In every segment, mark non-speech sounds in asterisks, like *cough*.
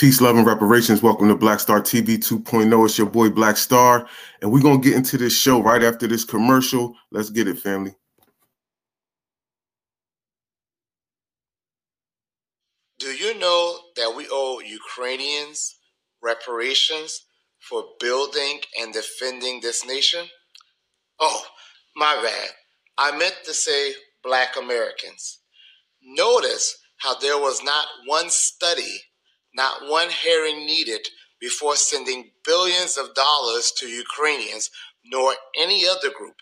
Peace, love, and reparations. Welcome to Black Star TV 2.0. It's your boy Black Star, and we're gonna get into this show right after this commercial. Let's get it, family. Do you know that we owe Ukrainians reparations for building and defending this nation? Oh, my bad. I meant to say Black Americans. Notice how there was not one study not one hearing needed before sending billions of dollars to Ukrainians nor any other group.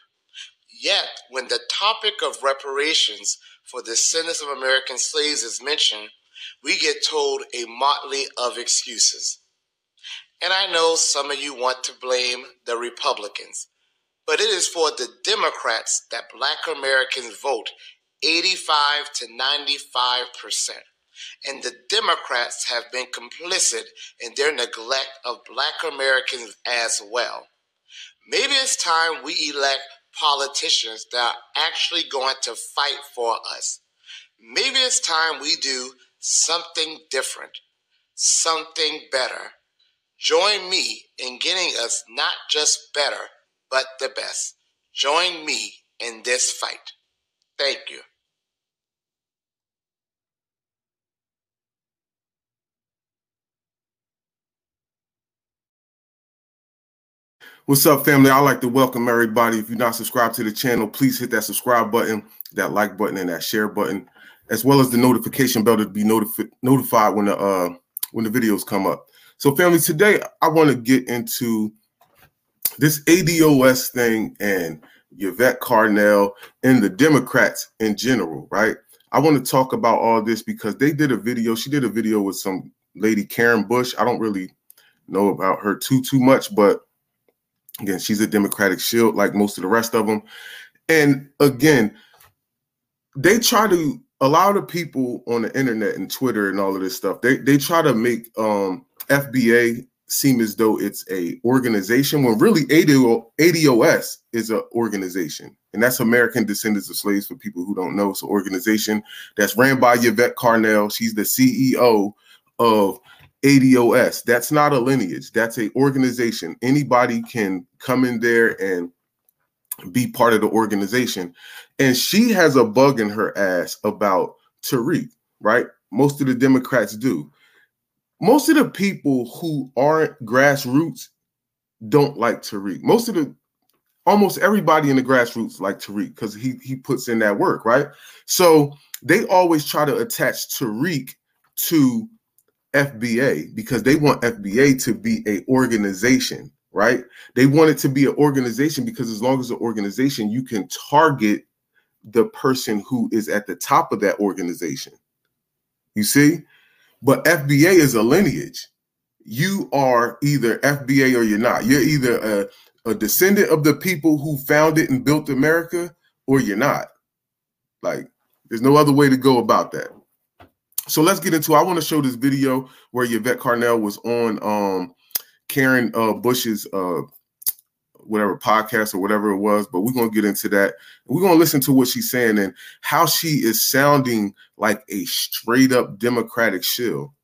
Yet, when the topic of reparations for the descendants of American slaves is mentioned, we get told a motley of excuses. And I know some of you want to blame the Republicans, but it is for the Democrats that black Americans vote 85 to 95 percent and the Democrats have been complicit in their neglect of black Americans as well. Maybe it's time we elect politicians that are actually going to fight for us. Maybe it's time we do something different, something better. Join me in getting us not just better, but the best. Join me in this fight. Thank you. What's up, family? I'd like to welcome everybody. If you're not subscribed to the channel, please hit that subscribe button, that like button, and that share button, as well as the notification bell to be notifi- notified when the uh, when the videos come up. So, family, today I want to get into this ADOS thing and Yvette Carnell and the Democrats in general, right? I want to talk about all this because they did a video. She did a video with some lady Karen Bush. I don't really know about her too too much, but Again, she's a Democratic shield like most of the rest of them. And again, they try to allow the people on the internet and Twitter and all of this stuff. They they try to make um, FBA seem as though it's a organization when really ADO, ADOS is an organization. And that's American Descendants of Slaves for people who don't know. It's an organization that's ran by Yvette Carnell. She's the CEO of ADOS. That's not a lineage. That's a organization. Anybody can come in there and be part of the organization. And she has a bug in her ass about Tariq, right? Most of the Democrats do. Most of the people who aren't grassroots don't like Tariq. Most of the almost everybody in the grassroots like Tariq because he he puts in that work, right? So they always try to attach Tariq to FBA because they want FBA to be a organization, right? They want it to be an organization because as long as an organization, you can target the person who is at the top of that organization. You see? But FBA is a lineage. You are either FBA or you're not. You're either a, a descendant of the people who founded and built America or you're not. Like, there's no other way to go about that. So let's get into. It. I want to show this video where Yvette Carnell was on um, Karen uh, Bush's uh, whatever podcast or whatever it was, but we're gonna get into that. We're gonna listen to what she's saying and how she is sounding like a straight up Democratic shill.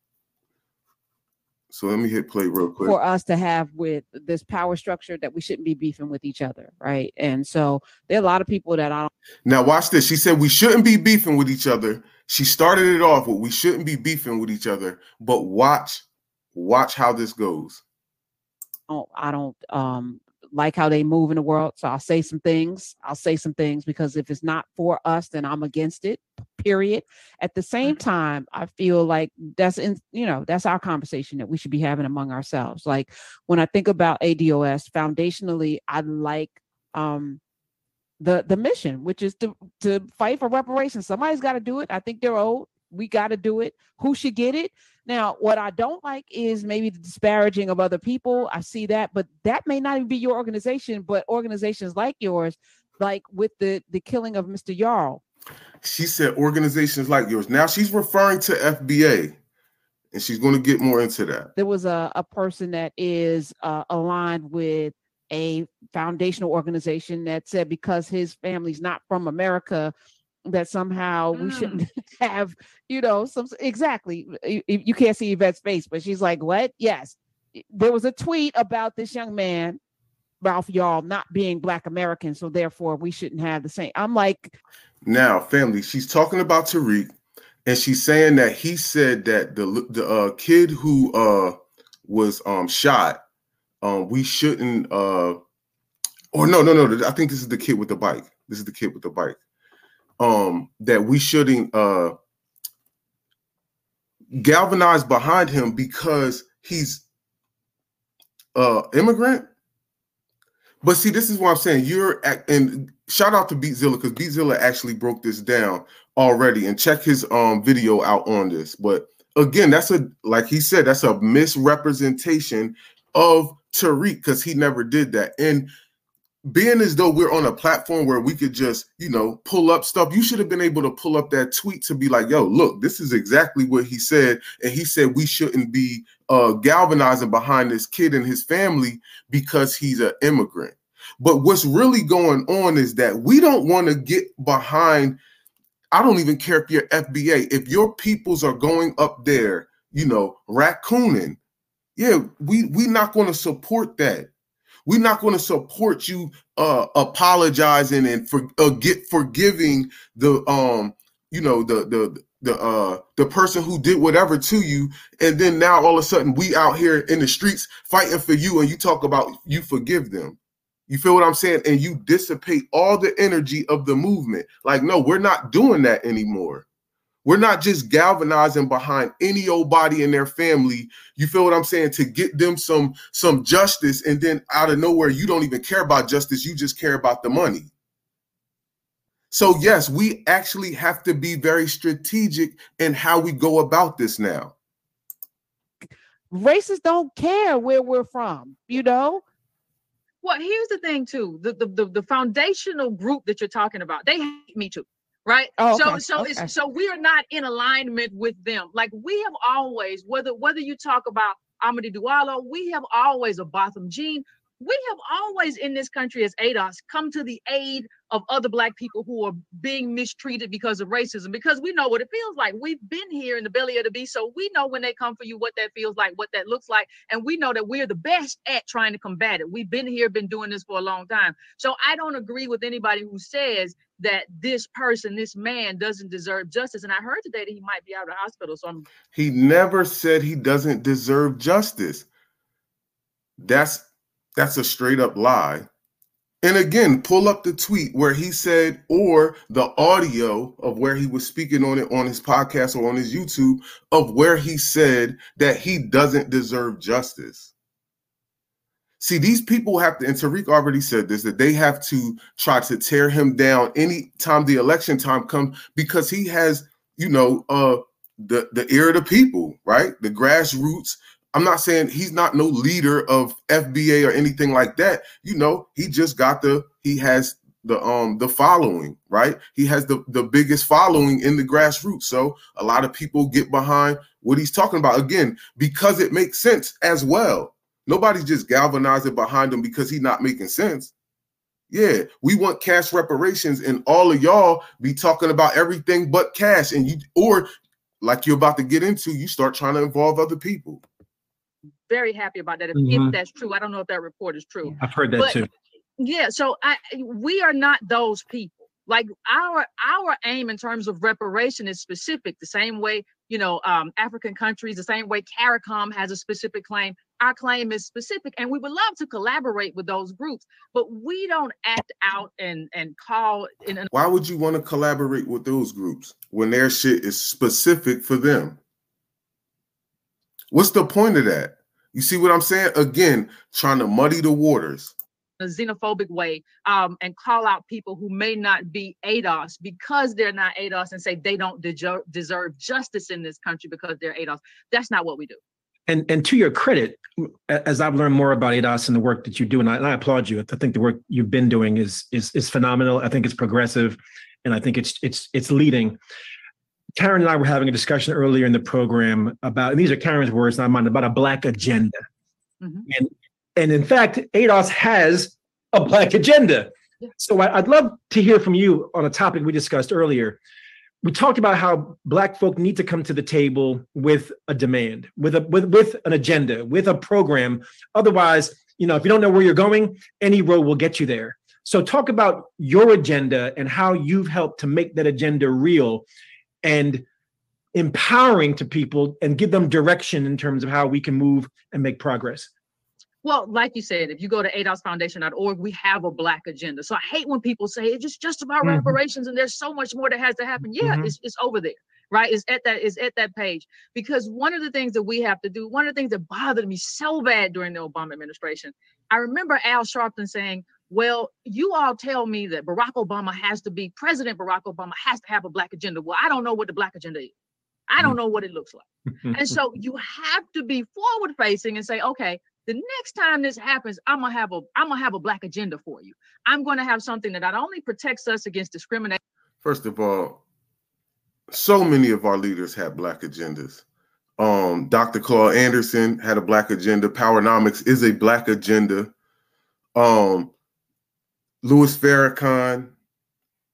So let me hit play real quick. For us to have with this power structure that we shouldn't be beefing with each other, right? And so there are a lot of people that I don't. Now watch this. She said we shouldn't be beefing with each other. She started it off with we shouldn't be beefing with each other, but watch, watch how this goes. Oh, I don't um like how they move in the world. So I'll say some things. I'll say some things because if it's not for us, then I'm against it. Period. At the same mm-hmm. time, I feel like that's in you know that's our conversation that we should be having among ourselves. Like when I think about ADOS, foundationally, I like um the the mission, which is to to fight for reparations. Somebody's got to do it. I think they're old. We got to do it. Who should get it? Now, what I don't like is maybe the disparaging of other people. I see that, but that may not even be your organization, but organizations like yours, like with the the killing of Mr. Yarl. She said organizations like yours. Now she's referring to FBA, and she's going to get more into that. There was a, a person that is uh, aligned with a foundational organization that said because his family's not from America, that somehow mm. we shouldn't *laughs* have, you know, some exactly. You, you can't see Yvette's face, but she's like, "What? Yes." There was a tweet about this young man, Ralph Yarl, not being Black American, so therefore we shouldn't have the same. I'm like, now, family, she's talking about Tariq, and she's saying that he said that the the uh, kid who uh, was um, shot, um, we shouldn't. Uh, or no, no, no. I think this is the kid with the bike. This is the kid with the bike um, that we shouldn't uh, galvanize behind him because he's uh immigrant. But see, this is what I'm saying. You're at, and shout out to Beatzilla because Beatzilla actually broke this down already and check his um video out on this. But again, that's a like he said, that's a misrepresentation of Tariq because he never did that. And being as though we're on a platform where we could just, you know, pull up stuff, you should have been able to pull up that tweet to be like, yo, look, this is exactly what he said. And he said we shouldn't be uh, galvanizing behind this kid and his family because he's an immigrant. But what's really going on is that we don't want to get behind. I don't even care if you're FBA. If your peoples are going up there, you know, raccooning, yeah, we we not going to support that we're not going to support you uh, apologizing and for uh, get forgiving the um you know the the the uh the person who did whatever to you. And then now all of a sudden we out here in the streets fighting for you and you talk about you forgive them. You feel what i'm saying? And you dissipate all the energy of the movement. Like no we're not doing that anymore we're not just galvanizing behind any old body in their family. You feel what I'm saying? To get them some some justice, and then out of nowhere, you don't even care about justice. You just care about the money. So yes, we actually have to be very strategic in how we go about this now. Racists don't care where we're from, you know. Well, here's the thing too: the the the, the foundational group that you're talking about, they hate me too right? Oh, okay. so so okay. it's so we are not in alignment with them. Like we have always whether whether you talk about Amadou Diallo, we have always a Botham Jean, we have always in this country as ADOS come to the aid of other black people who are being mistreated because of racism because we know what it feels like. We've been here in the belly of the beast so we know when they come for you what that feels like what that looks like and we know that we're the best at trying to combat it. We've been here been doing this for a long time. So i don't agree with anybody who says that this person this man doesn't deserve justice and i heard today that he might be out of the hospital so I'm- he never said he doesn't deserve justice that's that's a straight up lie. And again, pull up the tweet where he said, or the audio of where he was speaking on it on his podcast or on his YouTube of where he said that he doesn't deserve justice. See, these people have to, and Tariq already said this, that they have to try to tear him down any time the election time comes because he has, you know, uh the the ear of the people, right? The grassroots I'm not saying he's not no leader of FBA or anything like that. You know, he just got the he has the um the following, right? He has the the biggest following in the grassroots. So a lot of people get behind what he's talking about again because it makes sense as well. Nobody's just galvanizing behind him because he's not making sense. Yeah, we want cash reparations, and all of y'all be talking about everything but cash, and you or like you're about to get into, you start trying to involve other people very happy about that. If, mm-hmm. if, that's true, I don't know if that report is true. I've heard that but, too. Yeah, so I we are not those people. Like our our aim in terms of reparation is specific. The same way you know um, African countries, the same way CARICOM has a specific claim. Our claim is specific, and we would love to collaborate with those groups, but we don't act out and and call. In an- Why would you want to collaborate with those groups when their shit is specific for them? What's the point of that? You see what I'm saying? Again, trying to muddy the waters. A xenophobic way um, and call out people who may not be ADOS because they're not ADOS and say they don't deserve, deserve justice in this country because they're ADOS. That's not what we do. And and to your credit, as I've learned more about ADOS and the work that you do, and I, and I applaud you. I think the work you've been doing is is is phenomenal. I think it's progressive, and I think it's it's it's leading. Karen and I were having a discussion earlier in the program about, and these are Karen's words, not mine, about a black agenda. Mm-hmm. And and in fact, ADOS has a black agenda. So I'd love to hear from you on a topic we discussed earlier. We talked about how Black folk need to come to the table with a demand, with a with with an agenda, with a program. Otherwise, you know, if you don't know where you're going, any road will get you there. So talk about your agenda and how you've helped to make that agenda real and empowering to people and give them direction in terms of how we can move and make progress. Well, like you said, if you go to ADOSFoundation.org, we have a black agenda. So I hate when people say it's just, just about mm-hmm. reparations and there's so much more that has to happen. Yeah, mm-hmm. it's, it's over there, right? It's at that is at that page. Because one of the things that we have to do, one of the things that bothered me so bad during the Obama administration, I remember Al Sharpton saying, well, you all tell me that Barack Obama has to be President Barack Obama has to have a black agenda. Well, I don't know what the black agenda is. I don't mm. know what it looks like. *laughs* and so you have to be forward facing and say, okay, the next time this happens, I'm gonna have a I'm gonna have a black agenda for you. I'm gonna have something that not only protects us against discrimination. First of all, so many of our leaders have black agendas. Um, Dr. Claude Anderson had a black agenda. Powernomics is a black agenda. Um, Louis Farrakhan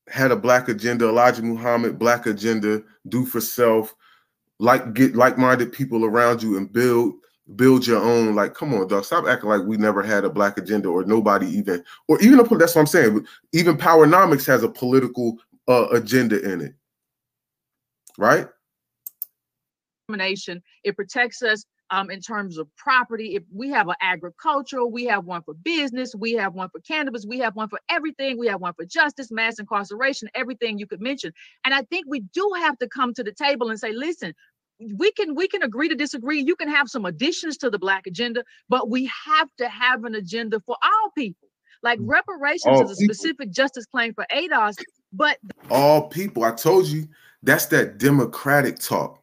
had a black agenda. Elijah Muhammad, black agenda. Do for self. Like get like-minded people around you and build build your own. Like, come on, dog. Stop acting like we never had a black agenda or nobody even, or even a, that's what I'm saying. Even Powernomics has a political uh, agenda in it, right? It protects us um, in terms of property. If we have an agricultural, we have one for business, we have one for cannabis, we have one for everything, we have one for justice, mass incarceration, everything you could mention. And I think we do have to come to the table and say, listen, we can we can agree to disagree. You can have some additions to the black agenda, but we have to have an agenda for all people. Like mm. reparations all is a people. specific justice claim for ADOS, but all people. I told you that's that democratic talk.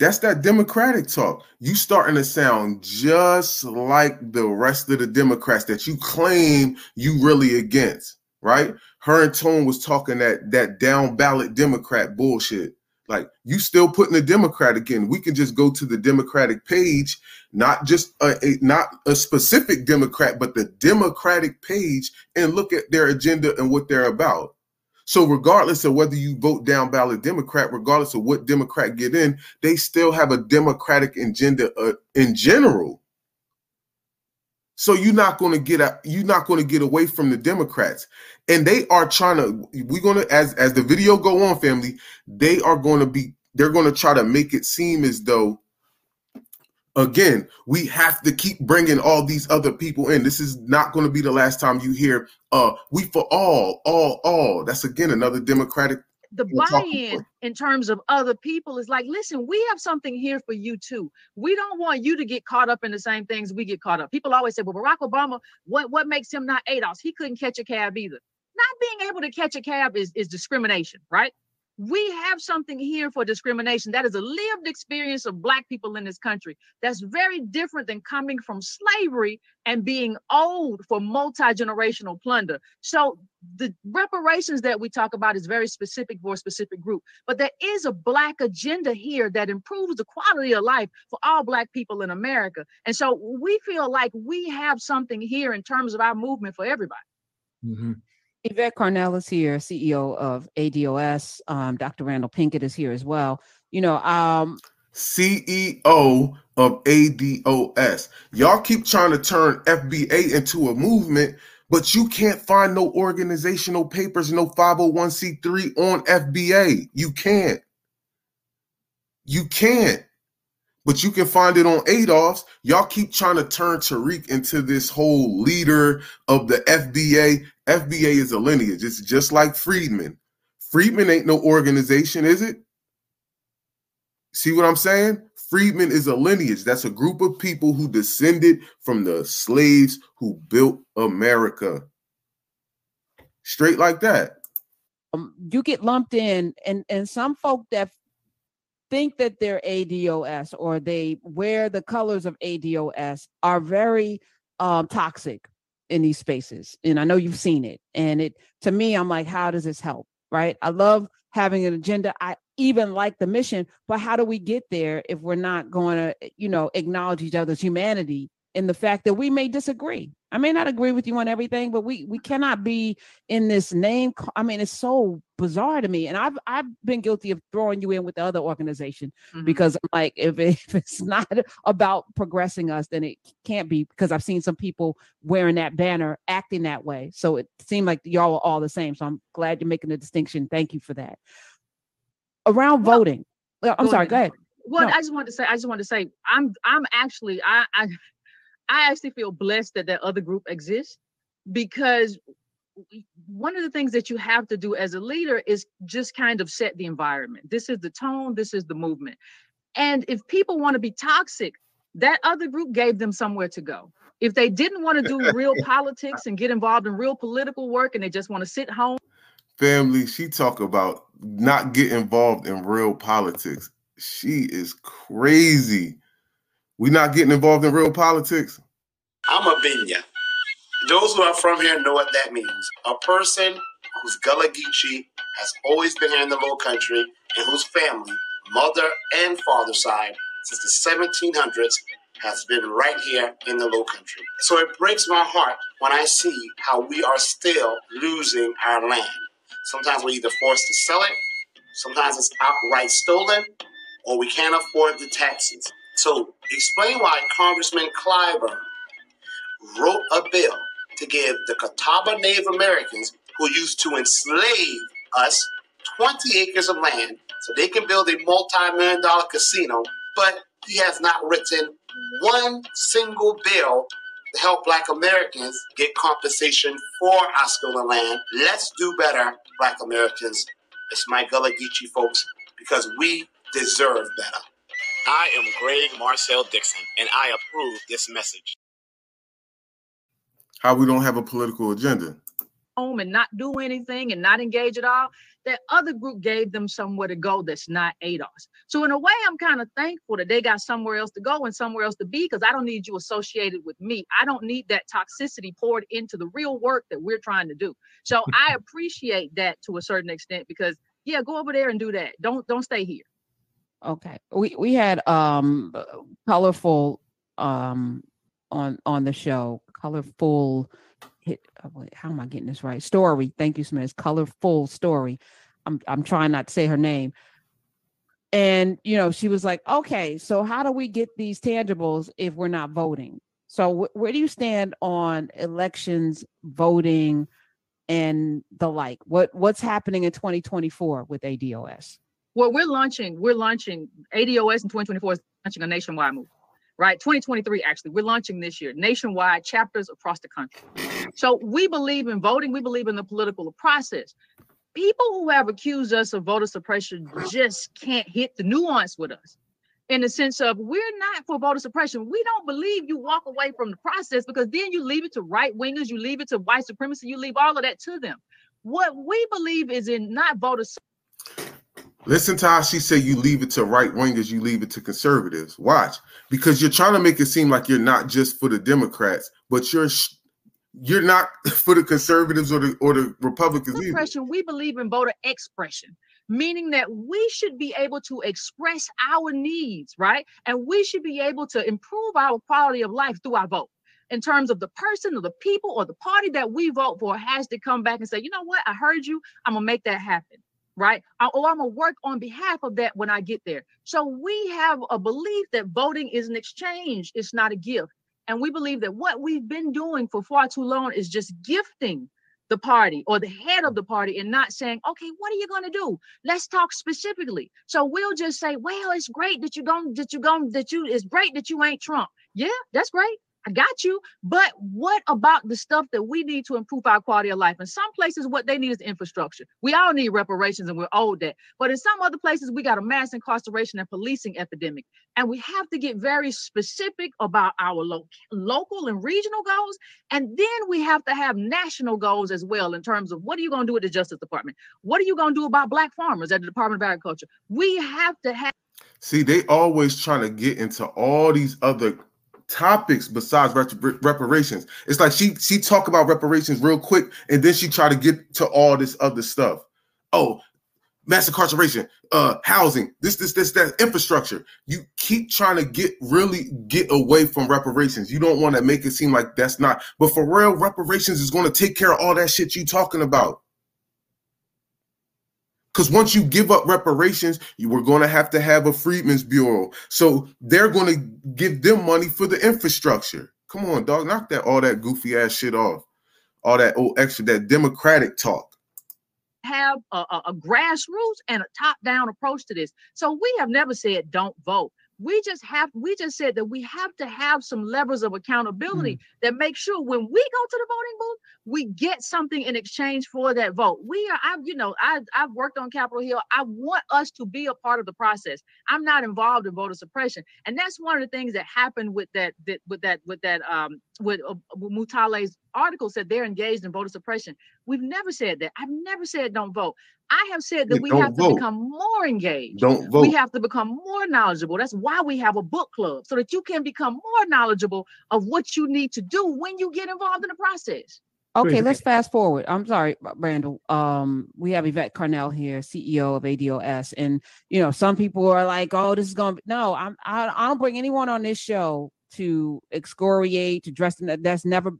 That's that democratic talk. You starting to sound just like the rest of the Democrats that you claim you really against, right? Her and Tone was talking that that down ballot Democrat bullshit. Like you still putting the Democratic in. We can just go to the Democratic page, not just a, a, not a specific Democrat, but the Democratic page, and look at their agenda and what they're about. So regardless of whether you vote down ballot Democrat, regardless of what Democrat get in, they still have a Democratic agenda uh, in general. So you're not going to get a, you're not going to get away from the Democrats, and they are trying to. We're going to as as the video go on, family. They are going to be. They're going to try to make it seem as though again, we have to keep bringing all these other people in. This is not going to be the last time you hear uh we for all, all, all. That's again another democratic the buy-in in terms of other people is like listen we have something here for you too. We don't want you to get caught up in the same things we get caught up. People always say well barack obama what what makes him not ados he couldn't catch a cab either. Not being able to catch a cab is is discrimination right we have something here for discrimination that is a lived experience of black people in this country that's very different than coming from slavery and being owed for multi-generational plunder. So the reparations that we talk about is very specific for a specific group but there is a black agenda here that improves the quality of life for all black people in america. And so we feel like we have something here in terms of our movement for everybody. Mm-hmm. Yvette Carnell is here, CEO of ADOS. Um, Dr. Randall Pinkett is here as well. You know, um, CEO of ADOS. Y'all keep trying to turn FBA into a movement, but you can't find no organizational papers, no 501c3 on FBA. You can't. You can't. But you can find it on ADOS. Y'all keep trying to turn Tariq into this whole leader of the FBA. FBA is a lineage. It's just like Freedmen. Freedmen ain't no organization, is it? See what I'm saying? Freedmen is a lineage. That's a group of people who descended from the slaves who built America. Straight like that. Um, you get lumped in, and and some folk that think that they're ADOS or they wear the colors of ADOS are very um, toxic in these spaces. And I know you've seen it. And it to me, I'm like, how does this help? Right. I love having an agenda. I even like the mission, but how do we get there if we're not going to, you know, acknowledge each other's humanity in the fact that we may disagree. I may not agree with you on everything, but we we cannot be in this name. I mean, it's so bizarre to me. And I've I've been guilty of throwing you in with the other organization mm-hmm. because like if, it, *laughs* if it's not about progressing us, then it can't be because I've seen some people wearing that banner acting that way. So it seemed like y'all are all the same. So I'm glad you're making the distinction. Thank you for that. Around well, voting. I'm sorry, ahead. go ahead. Well, no. I just want to say, I just want to say, I'm, I'm actually, I, I, I actually feel blessed that that other group exists because one of the things that you have to do as a leader is just kind of set the environment. This is the tone, this is the movement. And if people want to be toxic, that other group gave them somewhere to go. If they didn't want to do *laughs* real politics and get involved in real political work and they just want to sit home. Family, she talk about not get involved in real politics. She is crazy. We not getting involved in real politics. I'm a Binya. Those who are from here know what that means. A person whose Gullah Geechee has always been here in the Low Country and whose family, mother and father side, since the 1700s, has been right here in the Low Country. So it breaks my heart when I see how we are still losing our land. Sometimes we're either forced to sell it, sometimes it's outright stolen, or we can't afford the taxes. So explain why Congressman Clyburn wrote a bill to give the Catawba Native Americans who used to enslave us 20 acres of land so they can build a multi-million dollar casino, but he has not written one single bill to help black Americans get compensation for our stolen land. Let's do better, black Americans. It's my Gullah Geechee folks, because we deserve better. I am Gregg Marcel Dixon, and I approve this message. How we don't have a political agenda. Home and not do anything and not engage at all. That other group gave them somewhere to go that's not ADOS. So in a way, I'm kind of thankful that they got somewhere else to go and somewhere else to be because I don't need you associated with me. I don't need that toxicity poured into the real work that we're trying to do. So *laughs* I appreciate that to a certain extent because yeah, go over there and do that. Don't don't stay here. Okay. We we had um colorful um on on the show. Colorful hit oh, how am I getting this right? Story. Thank you, Smith. Colorful story. I'm I'm trying not to say her name. And you know, she was like, "Okay, so how do we get these tangibles if we're not voting?" So wh- where do you stand on elections, voting, and the like? What what's happening in 2024 with ADOS? Well, we're launching, we're launching ADOS in 2024 is launching a nationwide move, right? 2023, actually, we're launching this year, nationwide chapters across the country. So we believe in voting, we believe in the political process. People who have accused us of voter suppression just can't hit the nuance with us in the sense of we're not for voter suppression. We don't believe you walk away from the process because then you leave it to right wingers, you leave it to white supremacy, you leave all of that to them. What we believe is in not voter Listen to how she said you leave it to right wingers, you leave it to conservatives. Watch, because you're trying to make it seem like you're not just for the Democrats, but you're you're not *laughs* for the conservatives or the or the Republicans. Expression. We believe in voter expression, meaning that we should be able to express our needs, right? And we should be able to improve our quality of life through our vote in terms of the person or the people or the party that we vote for has to come back and say, you know what, I heard you, I'm gonna make that happen right? Oh, I'm gonna work on behalf of that when I get there. So we have a belief that voting is an exchange, it's not a gift. And we believe that what we've been doing for far too long is just gifting the party or the head of the party and not saying, okay, what are you going to do? Let's talk specifically. So we'll just say, well, it's great that you don't, that you're going, that you, it's great that you ain't Trump. Yeah, that's great. I got you. But what about the stuff that we need to improve our quality of life? In some places, what they need is infrastructure. We all need reparations and we're owed that. But in some other places, we got a mass incarceration and policing epidemic. And we have to get very specific about our lo- local and regional goals. And then we have to have national goals as well in terms of what are you going to do with the Justice Department? What are you going to do about Black farmers at the Department of Agriculture? We have to have. See, they always trying to get into all these other topics besides reparations. It's like she she talk about reparations real quick, and then she try to get to all this other stuff. Oh, mass incarceration, uh, housing, this, this, this, that, infrastructure. You keep trying to get really get away from reparations. You don't want to make it seem like that's not, but for real, reparations is going to take care of all that shit you talking about. Because once you give up reparations, you were going to have to have a Freedmen's Bureau. So they're going to give them money for the infrastructure. Come on, dog, knock that all that goofy ass shit off. All that old extra, that democratic talk have a, a, a, grassroots and a top-down approach to this. So we have never said don't vote we just have we just said that we have to have some levers of accountability mm. that make sure when we go to the voting booth we get something in exchange for that vote we are i've you know i i've worked on capitol hill i want us to be a part of the process i'm not involved in voter suppression and that's one of the things that happened with that, that with that with that um with, uh, with Mutale's article said they're engaged in voter suppression. We've never said that. I've never said don't vote. I have said that we have vote. to become more engaged. Don't vote. We have to become more knowledgeable. That's why we have a book club so that you can become more knowledgeable of what you need to do when you get involved in the process. Okay, let's fast forward. I'm sorry, Randall. Um, we have Yvette Carnell here, CEO of ADOS, and you know some people are like, "Oh, this is going to no." I'm I, I don't bring anyone on this show to excoriate, to dress in that. That's never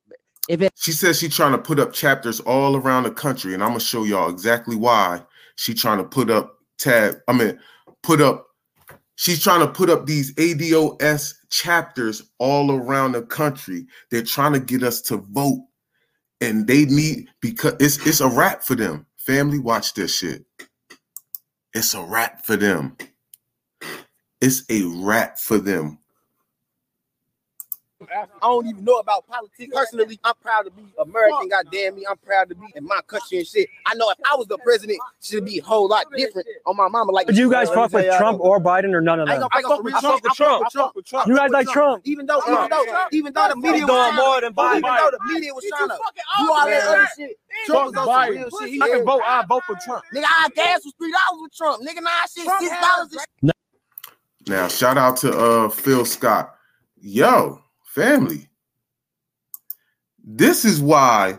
if it. She says she's trying to put up chapters all around the country, and I'm gonna show y'all exactly why she's trying to put up tab. I mean, put up. She's trying to put up these ADOS chapters all around the country. They're trying to get us to vote, and they need because it's it's a wrap for them. Family, watch this shit. It's a wrap for them. It's a wrap for them. I don't even know about politics. Personally, I'm proud to be American. Goddamn me, I'm proud to be in my country and shit. I know if I was the president, it should be a whole lot different on my mama. Like, but you guys fuck with Trump or Biden or none of them? I fuck with Trump. Trump. You guys like Trump? Even though, even though, even though the media was more than Biden. Even though the media was trying to do all that other shit. Trump was on real shit. I can vote. I vote for Trump. Nigga, our gas was three dollars with Trump. Nigga, now shit six dollars. Now, shout out to uh Phil Scott. Yo, family this is why,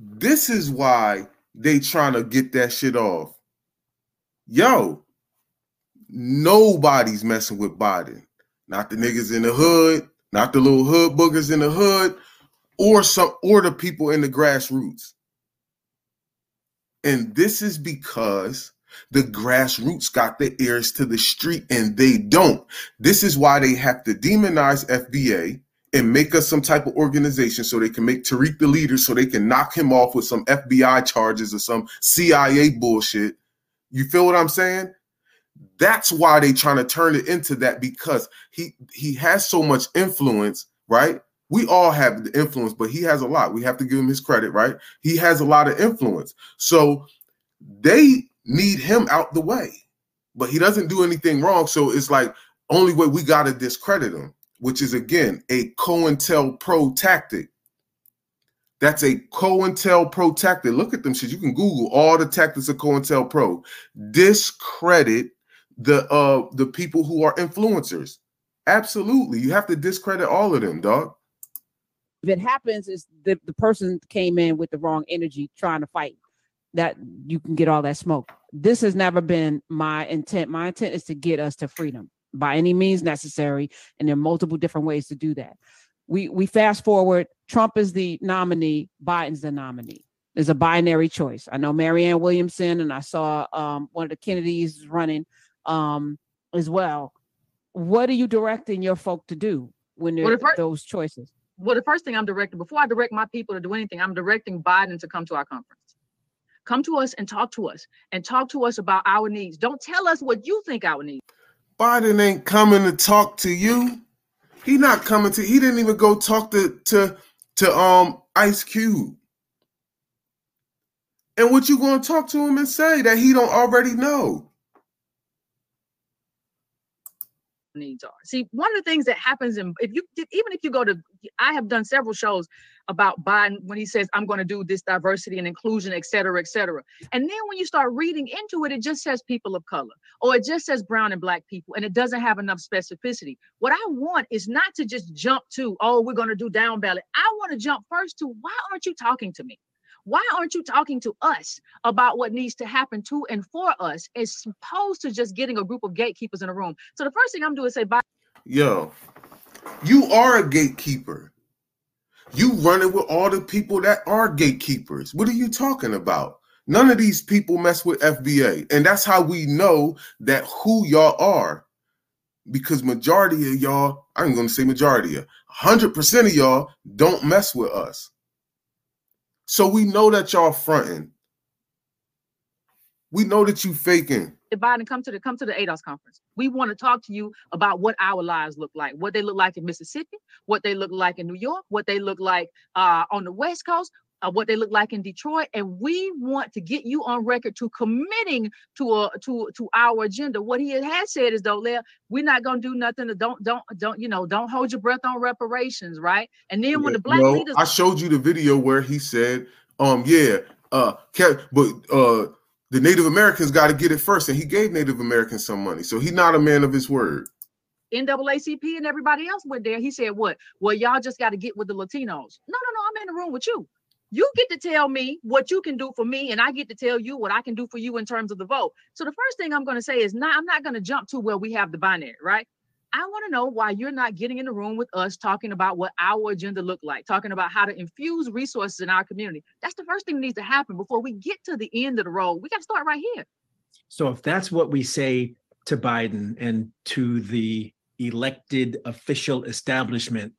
this is why they trying to get that shit off. Yo, nobody's messing with Biden. Not the niggas in the hood, not the little hood boogers in the hood, or some or the people in the grassroots. And this is because the grassroots got their ears to the street and they don't. This is why they have to demonize FBA and make us some type of organization so they can make Tariq the leader so they can knock him off with some FBI charges or some CIA bullshit. You feel what I'm saying? That's why they trying to turn it into that because he he has so much influence, right? We all have the influence, but he has a lot. We have to give him his credit, right? He has a lot of influence. So they need him out the way. But he doesn't do anything wrong, so it's like only way we got to discredit him which is again a COINTELPRO tactic. That's a COINTELPRO tactic. Look at them shit. You can Google all the tactics of COINTELPRO. Discredit the uh the people who are influencers. Absolutely. You have to discredit all of them, dog. If it happens, is the, the person came in with the wrong energy trying to fight that you can get all that smoke. This has never been my intent. My intent is to get us to freedom by any means necessary. And there are multiple different ways to do that. We we fast forward, Trump is the nominee, Biden's the nominee. There's a binary choice. I know Marianne Williamson and I saw um, one of the Kennedys running um, as well. What are you directing your folk to do when there are those choices? Well, the first thing I'm directing, before I direct my people to do anything, I'm directing Biden to come to our conference. Come to us and talk to us and talk to us about our needs. Don't tell us what you think our needs. Biden ain't coming to talk to you. He not coming to. He didn't even go talk to to to um Ice Cube. And what you going to talk to him and say that he don't already know? Needs are. See, one of the things that happens in if you even if you go to I have done several shows about Biden when he says I'm going to do this diversity and inclusion, et cetera, et cetera. And then when you start reading into it, it just says people of color or it just says brown and black people, and it doesn't have enough specificity. What I want is not to just jump to, oh, we're going to do down ballot. I want to jump first to why aren't you talking to me? Why aren't you talking to us about what needs to happen to and for us as opposed to just getting a group of gatekeepers in a room? So the first thing I'm doing is say, bye. Yo, you are a gatekeeper. You running with all the people that are gatekeepers. What are you talking about? None of these people mess with FBA. And that's how we know that who y'all are. Because majority of y'all, I'm to say majority of 100% of y'all don't mess with us. So we know that y'all fronting. We know that you faking. If Biden, come to the come to the ADOS conference. We want to talk to you about what our lives look like, what they look like in Mississippi, what they look like in New York, what they look like uh, on the West Coast, uh, what they look like in Detroit, and we want to get you on record to committing to a to to our agenda. What he has said is though, we're not gonna do nothing. To don't don't don't you know don't hold your breath on reparations, right? And then when the black no, leaders, I showed you the video where he said, um, yeah, uh, but uh the Native Americans got to get it first, and he gave Native Americans some money. So he's not a man of his word. NAACP and everybody else went there. He said, "What? Well, y'all just got to get with the Latinos." No, no, no. I'm in the room with you. You get to tell me what you can do for me, and I get to tell you what I can do for you in terms of the vote. So the first thing I'm going to say is, not I'm not going to jump to where we have the binary, right? I want to know why you're not getting in the room with us talking about what our agenda look like, talking about how to infuse resources in our community. That's the first thing that needs to happen before we get to the end of the road. We got to start right here. So if that's what we say to Biden and to the elected official establishment,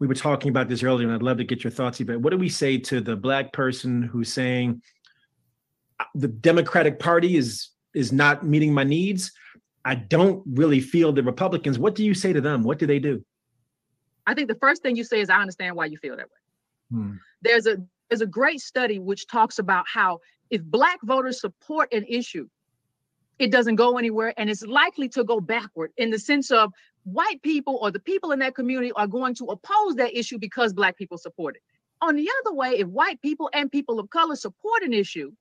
we were talking about this earlier, and I'd love to get your thoughts. But what do we say to the black person who's saying the Democratic Party is is not meeting my needs? I don't really feel the Republicans. What do you say to them? What do they do? I think the first thing you say is, I understand why you feel that way. Hmm. There's a there's a great study which talks about how if black voters support an issue, it doesn't go anywhere and it's likely to go backward in the sense of white people or the people in that community are going to oppose that issue because black people support it. On the other way, if white people and people of color support an issue,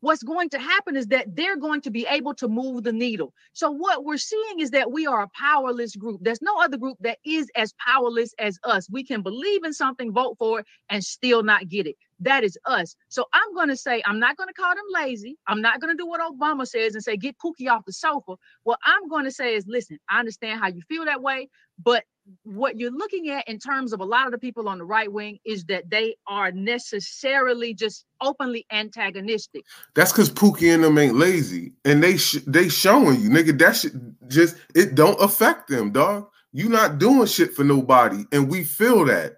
what's going to happen is that they're going to be able to move the needle. So what we're seeing is that we are a powerless group. There's no other group that is as powerless as us. We can believe in something, vote for it, and still not get it. That is us. So I'm going to say, I'm not going to call them lazy. I'm not going to do what Obama says and say, get Pookie off the sofa. What I'm going to say is, listen, I understand how you feel that way, but what you're looking at in terms of a lot of the people on the right wing is that they are necessarily just openly antagonistic. That's because Pookie and them ain't lazy, and they sh- they showing you, nigga. That shit just it don't affect them, dog. You not doing shit for nobody, and we feel that.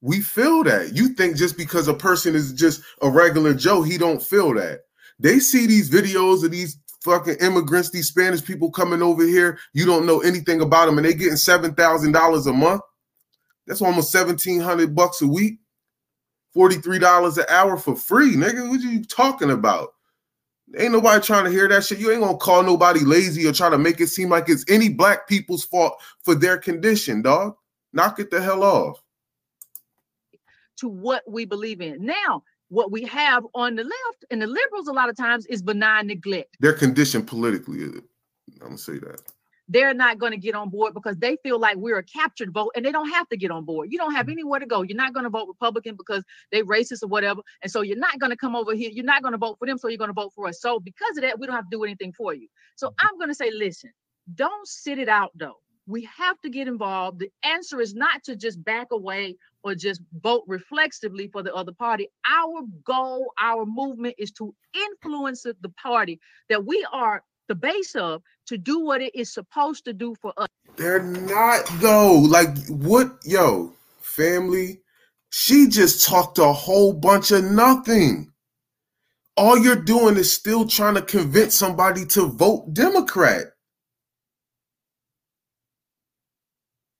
We feel that. You think just because a person is just a regular Joe, he don't feel that. They see these videos of these fucking immigrants, these Spanish people coming over here. You don't know anything about them, and they getting seven thousand dollars a month. That's almost seventeen hundred bucks a week, forty three dollars an hour for free, nigga. What you talking about? Ain't nobody trying to hear that shit. You ain't gonna call nobody lazy or try to make it seem like it's any black people's fault for their condition, dog. Knock it the hell off. To what we believe in. Now, what we have on the left and the liberals a lot of times is benign neglect. They're conditioned politically. I'm gonna say that. They're not going to get on board because they feel like we're a captured vote and they don't have to get on board. You don't have mm. anywhere to go. You're not going to vote Republican because they racist or whatever. And so you're not going to come over here. You're not going to vote for them. So you're going to vote for us. So because of that, we don't have to do anything for you. So mm-hmm. I'm going to say, listen, don't sit it out though. We have to get involved. The answer is not to just back away or just vote reflexively for the other party. Our goal, our movement is to influence the party that we are the base of to do what it is supposed to do for us. They're not though. Like what, yo, family? She just talked a whole bunch of nothing. All you're doing is still trying to convince somebody to vote Democrat.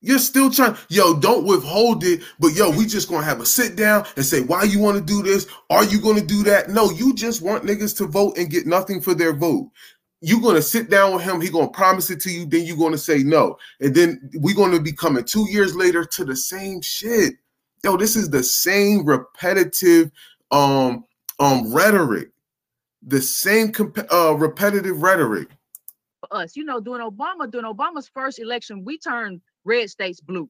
You're still trying, yo, don't withhold it, but yo, we just gonna have a sit down and say, why you wanna do this? Are you gonna do that? No, you just want niggas to vote and get nothing for their vote. You're gonna sit down with him, he gonna promise it to you, then you're gonna say no. And then we're gonna be coming two years later to the same shit. Yo, this is the same repetitive um um rhetoric, the same comp- uh repetitive rhetoric. Us, you know, during Obama, during Obama's first election, we turned red states blue.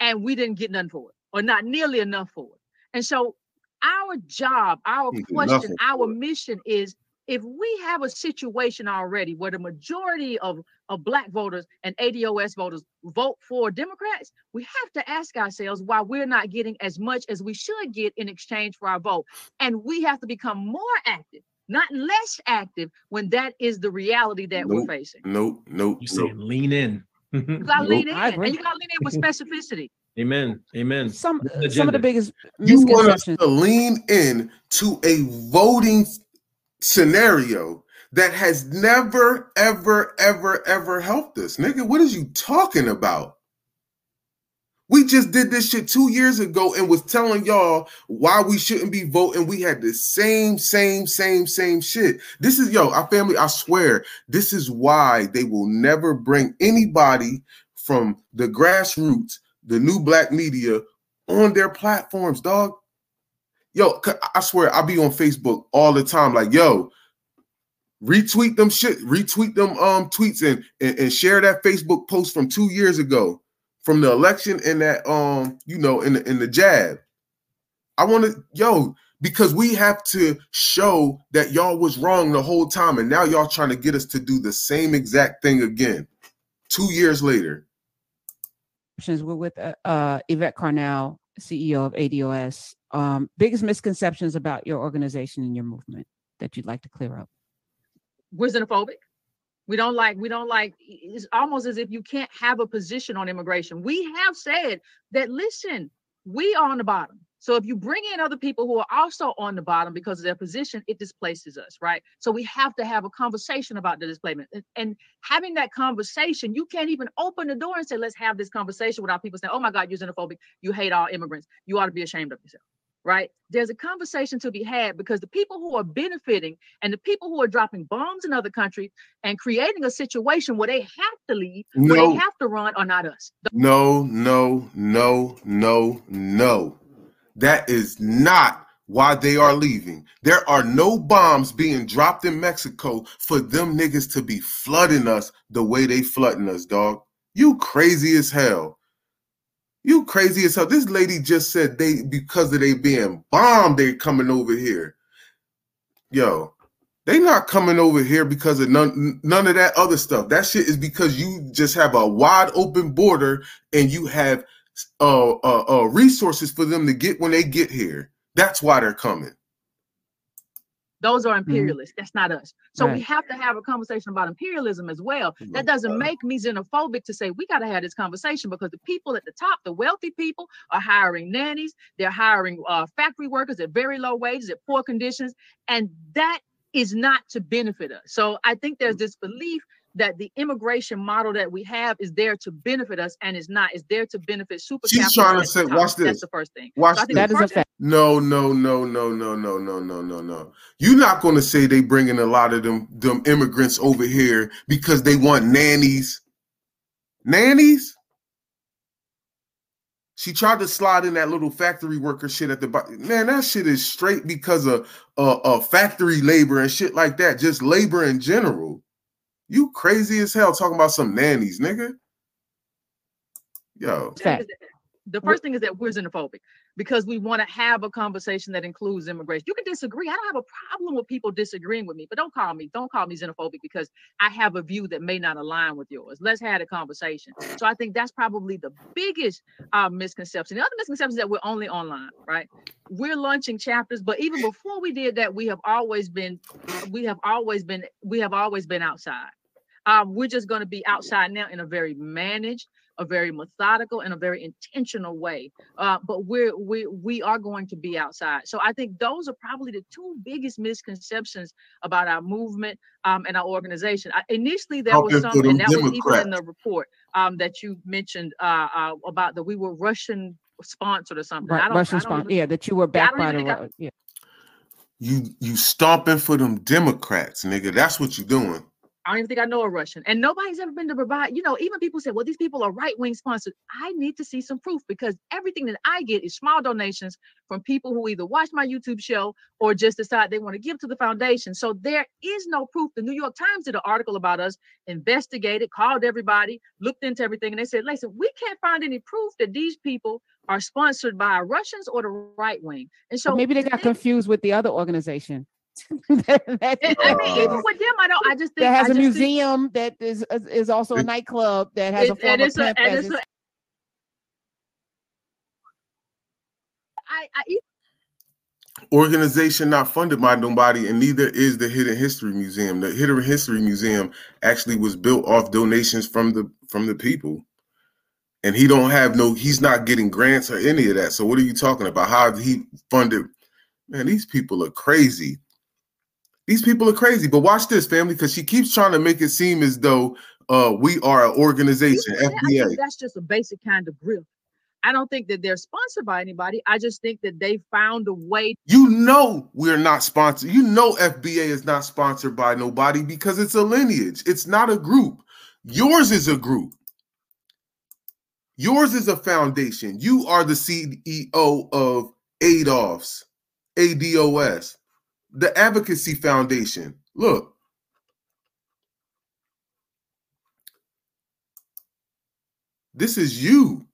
And we didn't get none for it, or not nearly enough for it. And so our job, our question, our mission is if we have a situation already where the majority of, of black voters and ADOS voters vote for Democrats, we have to ask ourselves why we're not getting as much as we should get in exchange for our vote. And we have to become more active, not less active when that is the reality that nope, we're facing. Nope, nope. You nope. lean in. Mm-hmm. you gotta lean in, and you gotta lean in with specificity. *laughs* Amen. Amen. Some some of the biggest you want us to lean in to a voting scenario that has never, ever, ever, ever helped us. Nigga, what is you talking about? We just did this shit two years ago and was telling y'all why we shouldn't be voting. We had the same, same, same, same shit. This is, yo, our family, I swear, this is why they will never bring anybody from the grassroots, the new black media on their platforms, dog yo, I swear I be on Facebook all the time, like, yo, retweet them shit, retweet them um tweets and, and, and share that Facebook post from two years ago from the election and that um, you know, in the in the jab. I want to, yo, because we have to show that y'all was wrong the whole time, and now y'all trying to get us to do the same exact thing again, two years later. We're with uh, uh, Yvette Carnell, CEO of ADOS, um, biggest misconceptions about your organization and your movement that you'd like to clear up? We're xenophobic. We don't like, we don't like, it's almost as if you can't have a position on immigration. We have said that, listen, we are on the bottom. So if you bring in other people who are also on the bottom because of their position, it displaces us, right? So we have to have a conversation about the displacement. And having that conversation, you can't even open the door and say, let's have this conversation without people saying, oh my God, you're xenophobic. You hate all immigrants. You ought to be ashamed of yourself right? There's a conversation to be had because the people who are benefiting and the people who are dropping bombs in other countries and creating a situation where they have to leave, no. where they have to run, are not us. No, no, no, no, no. That is not why they are leaving. There are no bombs being dropped in Mexico for them niggas to be flooding us the way they flooding us, dog. You crazy as hell. You crazy as hell. This lady just said they because of they being bombed, they coming over here. Yo, they not coming over here because of none none of that other stuff. That shit is because you just have a wide open border and you have uh, uh, uh resources for them to get when they get here. That's why they're coming. Those are mm-hmm. imperialists. Mm-hmm. That's not us. So right. we have to have a conversation about imperialism as well. That doesn't make me xenophobic to say we got to have this conversation because the people at the top, the wealthy people, are hiring nannies. They're hiring uh, factory workers at very low wages, at poor conditions, and that is not to benefit us. So I think there's this belief that the immigration model that we have is there to benefit us and is not. It's there to benefit super. She's trying to say, watch this. That's the first thing. Watch so this. That is a fact. No, no, no, no, no, no, no, no, no, no. You're not going to say they bringing a lot of them them immigrants over here because they want nannies. Nannies. She tried to slide in that little factory worker shit at the bottom. Man, that shit is straight because of uh, uh factory labor and shit like that. Just labor in general. You crazy as hell talking about some nannies, nigga. Yo. The first thing is that we're xenophobic because we want to have a conversation that includes immigration. You can disagree. I don't have a problem with people disagreeing with me, but don't call me, don't call me xenophobic because I have a view that may not align with yours. Let's have a conversation. So I think that's probably the biggest uh, misconception. The other misconception is that we're only online, right? We're launching chapters, but even before we did that, we have always been, we have always been, we have always been outside. Um, we're just going to be outside now in a very managed, a very methodical, and a very intentional way. Uh, but we're we we are going to be outside. So I think those are probably the two biggest misconceptions about our movement um, and our organization. I, initially, there was some, and that was even in the report um, that you mentioned uh, uh, about that we were Russian sponsored or something. Right, Russian sponsored. Yeah, that you were backed by the. yeah. You you stomping for them Democrats, nigga. That's what you're doing. I don't even think I know a Russian. And nobody's ever been to provide, you know, even people say, well, these people are right wing sponsored. I need to see some proof because everything that I get is small donations from people who either watch my YouTube show or just decide they want to give to the foundation. So there is no proof. The New York Times did an article about us, investigated, called everybody, looked into everything, and they said, listen, we can't find any proof that these people are sponsored by Russians or the right wing. And so maybe they got confused with the other organization *laughs* that, I mean, even with them, I don't. I just think that has a museum think, that is is also a nightclub that has it, a former and pimp. A, and it's a, I, I organization not funded by nobody, and neither is the Hidden History Museum. The Hidden History Museum actually was built off donations from the from the people, and he don't have no. He's not getting grants or any of that. So what are you talking about? How he funded? Man, these people are crazy. These people are crazy. But watch this, family, because she keeps trying to make it seem as though uh, we are an organization, FBA. that's just a basic kind of grip. I don't think that they're sponsored by anybody. I just think that they found a way. You know, we're not sponsored. You know, FBA is not sponsored by nobody because it's a lineage. It's not a group. Yours is a group. Yours is a foundation. You are the CEO of ADOS, ADOS the Advocacy Foundation. Look. This is you.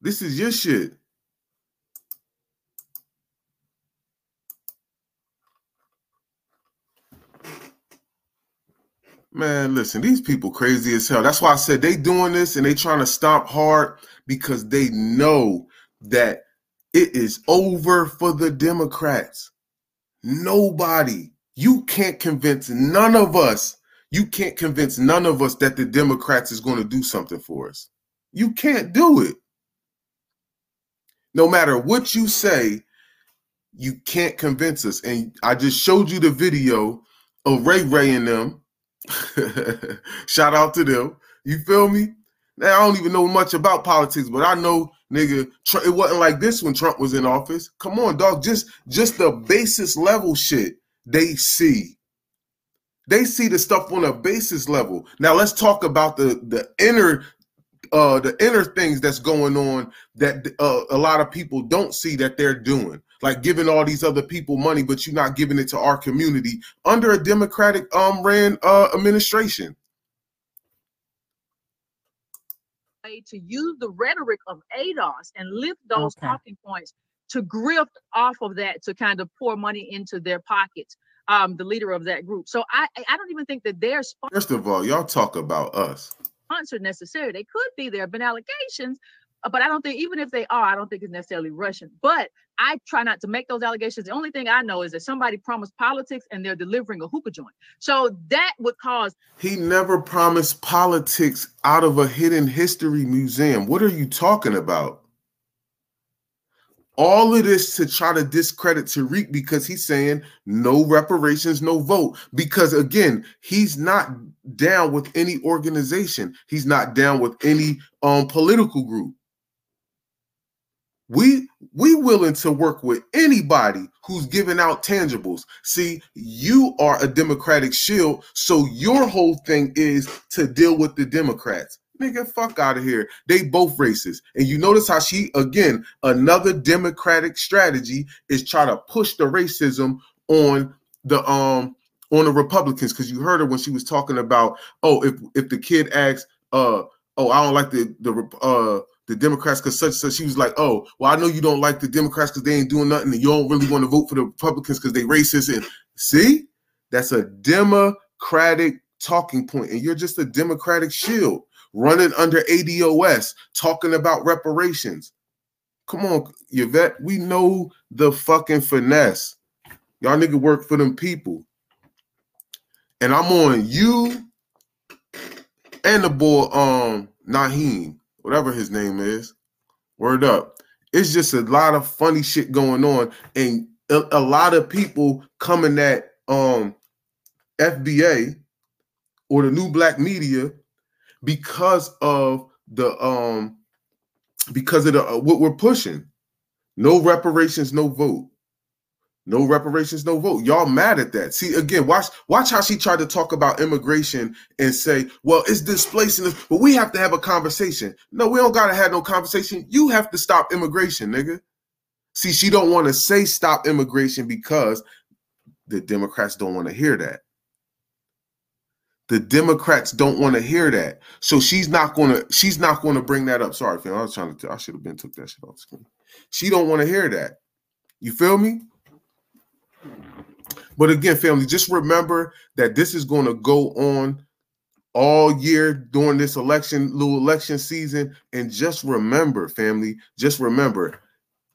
This is your shit. Man, listen, these people crazy as hell. That's why I said they doing this and they trying to stop hard because they know that it is over for the Democrats. Nobody, you can't convince none of us, you can't convince none of us that the Democrats is going to do something for us. You can't do it. No matter what you say, you can't convince us. And I just showed you the video of Ray Ray and them. *laughs* Shout out to them. You feel me? I don't even know much about politics, but I know, nigga, it wasn't like this when Trump was in office. Come on, dog. Just just the basis level shit they see. They see the stuff on a basis level. Now let's talk about the the inner uh the inner things that's going on that uh, a lot of people don't see that they're doing like giving all these other people money but you're not giving it to our community under a democratic um ran uh administration to use the rhetoric of ADOS and lift those okay. talking points to grift off of that to kind of pour money into their pockets. Um, the leader of that group. So I I don't even think that they're sponsored. First of all, y'all talk about us. Sponsored necessarily. They could be. There have been allegations but I don't think even if they are, I don't think it's necessarily Russian. But I try not to make those allegations. The only thing I know is that somebody promised politics and they're delivering a hookah joint. So that would cause. He never promised politics out of a hidden history museum. What are you talking about? All of this to try to discredit Tariq because he's saying no reparations, no vote. Because again, he's not down with any organization. He's not down with any um political group. We we willing to work with anybody who's giving out tangibles. See, you are a Democratic shield, so your whole thing is to deal with the Democrats. Nigga, fuck out of here. They both racist. And you notice how she, again, another Democratic strategy is try to push the racism on the um on the Republicans. Cause you heard her when she was talking about, oh, if if the kid asks, uh, oh, I don't like the the uh the Democrats because such such. She was like, oh, well, I know you don't like the Democrats because they ain't doing nothing, and you don't really want to vote for the Republicans because they racist. And see, that's a Democratic talking point, and you're just a Democratic shield running under ADOS, talking about reparations. Come on, Yvette, we know the fucking finesse. Y'all nigga work for them people. And I'm on you and the boy um Nyhiem whatever his name is. Word up. It's just a lot of funny shit going on, and a, a lot of people coming at um FBA or the new black media because of the um because of the uh, what we're pushing. No reparations, no vote. No reparations, no vote. Y'all mad at that. See, again, watch watch how she tried to talk about immigration and say, well, it's displacing us, but we have to have a conversation. No, we don't gotta have no conversation. You have to stop immigration, nigga. See, she don't want to say stop immigration because the Democrats don't want to hear that. The Democrats don't want to hear that. So she's not gonna, she's not gonna bring that up. Sorry, fam. I was trying to I should have been took that shit off screen. She don't want to hear that. You feel me? But again, family, just remember that this is going to go on all year during this election, little election season. And just remember, family, just remember,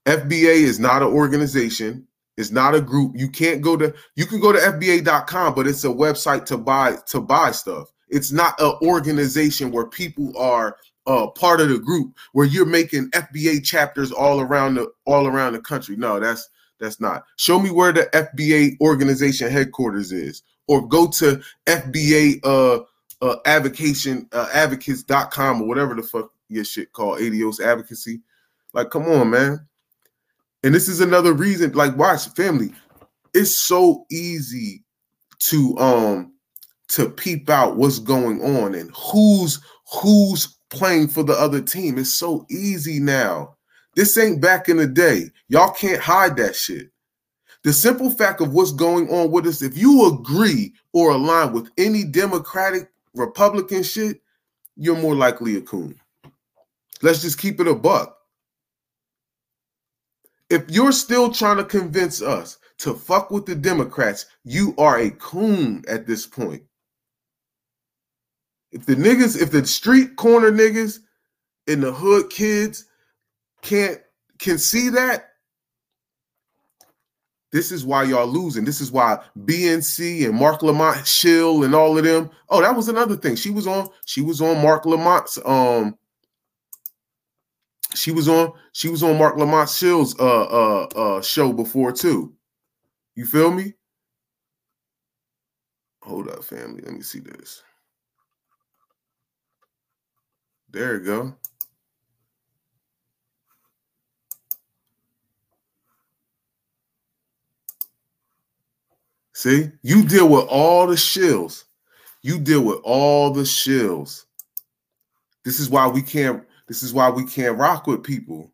FBA is not an organization. It's not a group. You can't go to you can go to FBA.com, but it's a website to buy to buy stuff. It's not an organization where people are uh, part of the group where you're making FBA chapters all around the all around the country. No, that's that's not. Show me where the FBA organization headquarters is, or go to FBA uh, uh advocation uh, advocates.com or whatever the fuck your shit called ADOS advocacy. Like, come on, man. And this is another reason, like, watch family. It's so easy to um to peep out what's going on and who's who's playing for the other team. It's so easy now. This ain't back in the day. Y'all can't hide that shit. The simple fact of what's going on with us, if you agree or align with any Democratic, Republican shit, you're more likely a coon. Let's just keep it a buck. If you're still trying to convince us to fuck with the Democrats, you are a coon at this point. If the niggas, if the street corner niggas in the hood kids can't can see that, this is why y'all losing. This is why BNC and Mark Lamont Schill and all of them. Oh, that was another thing. She was on. She was on Mark Lamont's. Um, she was on. She was on Mark Lamont Schill's uh uh uh show before too. You feel me? Hold up, family. Let me see this. There you go. See, you deal with all the shills. You deal with all the shills. This is why we can't. This is why we can't rock with people.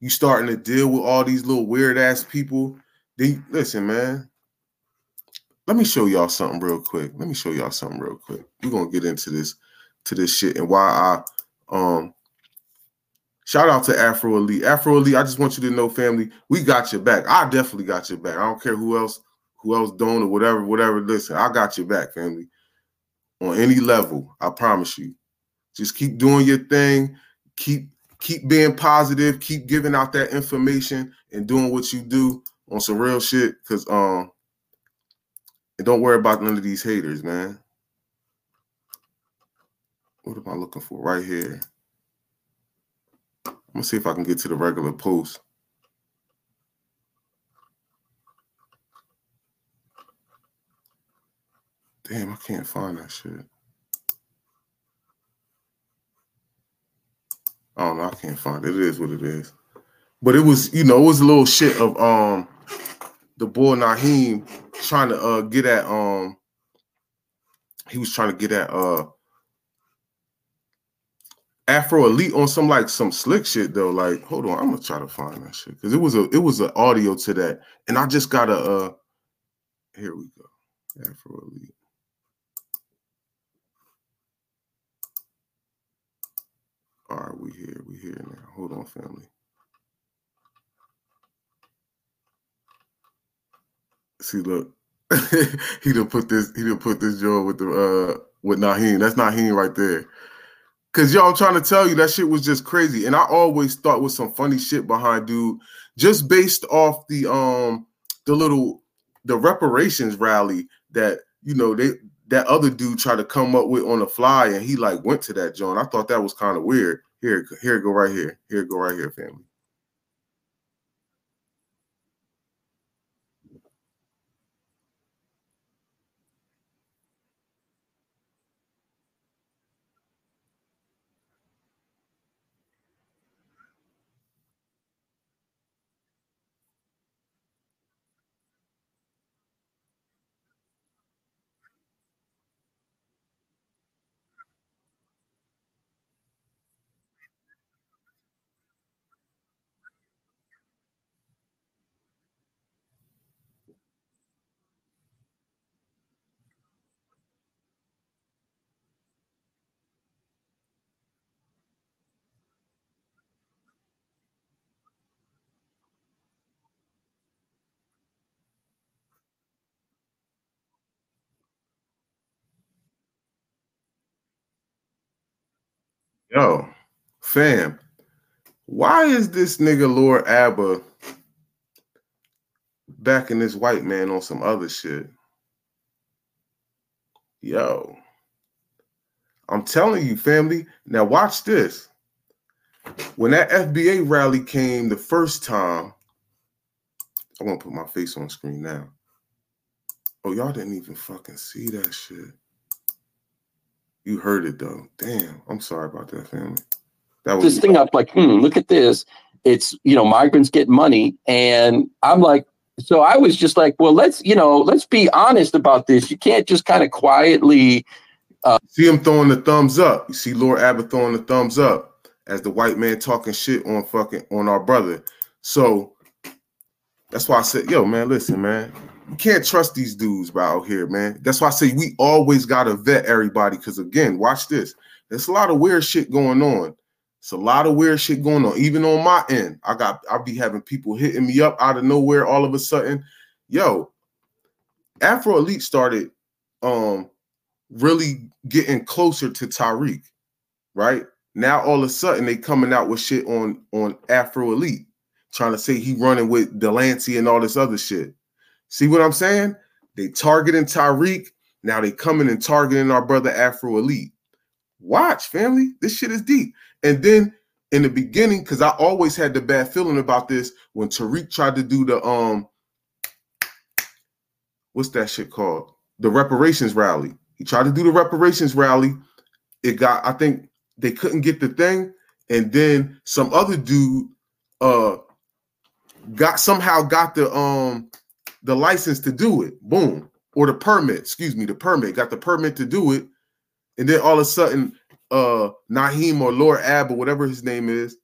You starting to deal with all these little weird ass people. They listen, man. Let me show y'all something real quick. Let me show y'all something real quick. We're gonna get into this to this shit and why I um shout out to Afro Elite. Afro Elite, I just want you to know, family, we got your back. I definitely got your back. I don't care who else who else don't or whatever, whatever. Listen, I got your back, family. On any level, I promise you. Just keep doing your thing. Keep keep being positive. Keep giving out that information and doing what you do on some real shit. Cause um, and don't worry about none of these haters, man. What am I looking for right here? I'm gonna see if I can get to the regular post. Damn, I can't find that shit. Don't know. I can't find it. It is what it is. But it was, you know, it was a little shit of um the boy Nyhiem trying to uh get at um he was trying to get at uh Afro Elite on some like some slick shit though. Like, hold on, I'm gonna try to find that shit because it was a it was an audio to that, and I just gotta uh here we go. Afro Elite. All right, we here. We here now. Hold on, family. See, look, *laughs* he done put this. He done put this joint with the uh with Nyhiem. That's Nyhiem right there. Cause y'all I'm trying to tell you that shit was just crazy, and I always thought was some funny shit behind dude, just based off the um the little the reparations rally that you know they that other dude tried to come up with on the fly, and he like went to that joint. I thought that was kind of weird. Here, here, go right here. Here, go right here, family. Yo, fam, why is this nigga Lord Abba backing this white man on some other shit? Yo, I'm telling you, family. Now watch this. When that FBA rally came the first time, I want to put my face on screen now. Oh, y'all didn't even fucking see that shit. You heard it though. Damn, I'm sorry about that, family. That was this thing up like, hmm, look at this. It's you know, migrants get money, and I'm like, so I was just like, well, let's you know, let's be honest about this. You can't just kind of quietly uh, see him throwing the thumbs up. You see Lord Abbott throwing the thumbs up as the white man talking shit on fucking on our brother. So that's why I said, yo, man, listen, man, you can't trust these dudes out here, man. That's why I say we always gotta vet everybody. Cause again, watch this. There's a lot of weird shit going on. It's a lot of weird shit going on. Even on my end, I got I'll be having people hitting me up out of nowhere all of a sudden. Yo, Afro Elite started um really getting closer to Tariq, right? Now all of a sudden they coming out with shit on on Afro Elite, trying to say he running with Delancey and all this other shit. See what I'm saying? They targeting Tariq. Now they coming and targeting our brother Afro Elite. Watch, family. This shit is deep. And then in the beginning, because I always had the bad feeling about this when Tariq tried to do the um, what's that shit called? The reparations rally. He tried to do the reparations rally. It got, I think they couldn't get the thing, and then some other dude uh got somehow got the um the license to do it. Boom. Or the permit, excuse me, the permit. Got the permit to do it. And then all of a sudden, uh Nyhiem or Lord Ab or whatever his name is,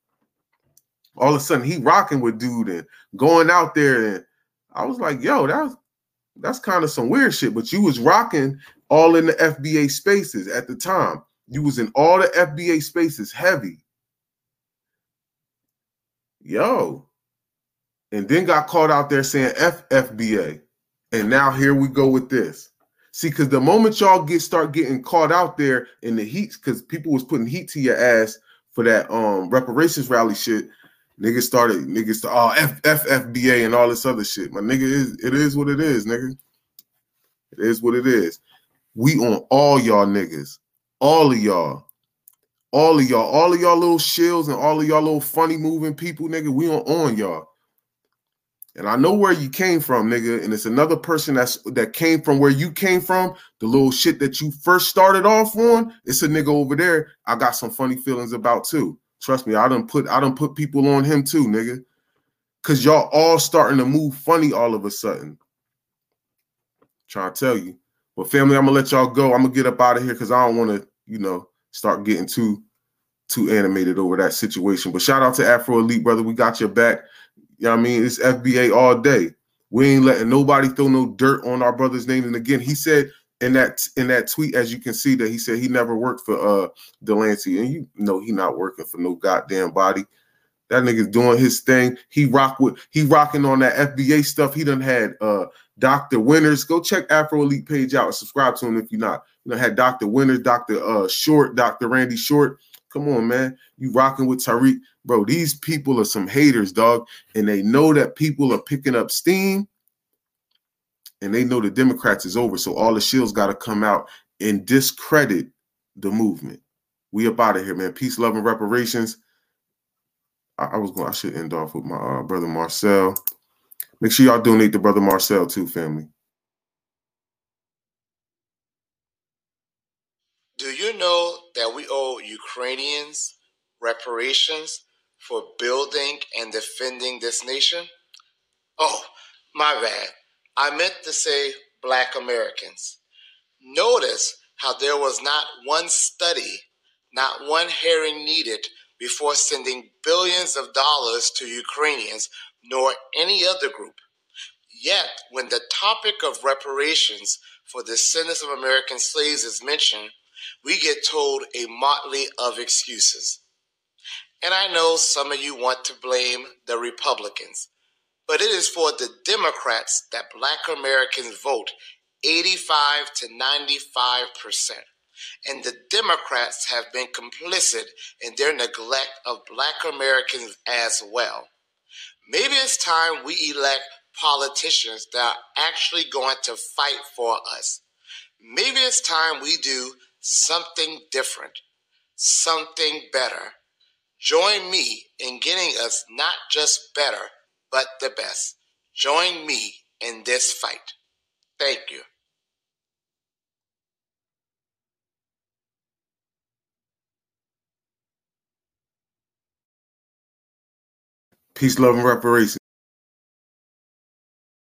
all of a sudden he rocking with dude and going out there. And I was like, yo, that's that's kind of some weird shit. But you was rocking all in the FBA spaces at the time. You was in all the FBA spaces heavy. Yo. And then got caught out there saying FFBA. And now here we go with this. See, because the moment y'all get start getting caught out there in the heat, because people was putting heat to your ass for that um reparations rally shit, niggas started niggas to oh F, FFBA and all this other shit. My nigga is it is what it is, nigga. It is what it is. We on all y'all niggas, all of y'all, all of y'all, all of y'all little shills and all of y'all little funny moving people, nigga. We on on y'all and I know where you came from, nigga, and it's another person that's that came from where you came from, the little shit that you first started off on, it's a nigga over there. I got some funny feelings about too. Trust me, I don't put I don't put people on him too, nigga. Cause y'all all starting to move funny all of a sudden. Trying to tell you. But family, I'm gonna let y'all go. I'm gonna get up out of here because I don't want to, you know, start getting too too animated over that situation. But shout out to Afro Elite, brother. We got your back. You know what I mean? It's FBA all day. We ain't letting nobody throw no dirt on our brother's name. And again, he said in that in that tweet, as you can see, that he said he never worked for uh Delancey. And you know he not working for no goddamn body. That nigga's doing his thing. He rock with he rocking on that FBA stuff. He done had uh Dr. Winners. Go check Afro Elite page out and subscribe to him if you're not. You know, had Dr. Winners, Dr. Uh Short, Dr. Randy Short. Come on, man. You rocking with Tariq. Bro, these people are some haters, dog. And they know that people are picking up steam. And they know the Democrats is over. So all the shields got to come out and discredit the movement. We up out of here, man. Peace, love, and reparations. I, I was going, I should end off with my uh, brother Marcel. Make sure y'all donate to brother Marcel too, family. Do you know that we owe Ukrainians reparations for building and defending this nation? Oh, my bad. I meant to say black Americans. Notice how there was not one study, not one hearing needed before sending billions of dollars to Ukrainians nor any other group. Yet, when the topic of reparations for the descendants of American slaves is mentioned, we get told a motley of excuses. And I know some of you want to blame the Republicans, but it is for the Democrats that black Americans vote 85 to 95%. and the Democrats have been complicit in their neglect of black Americans as well. Maybe it's time we elect politicians that are actually going to fight for us. Maybe it's time we do something different, something better. Join me in getting us not just better, but the best. Join me in this fight. Thank you. Peace, love, and reparations.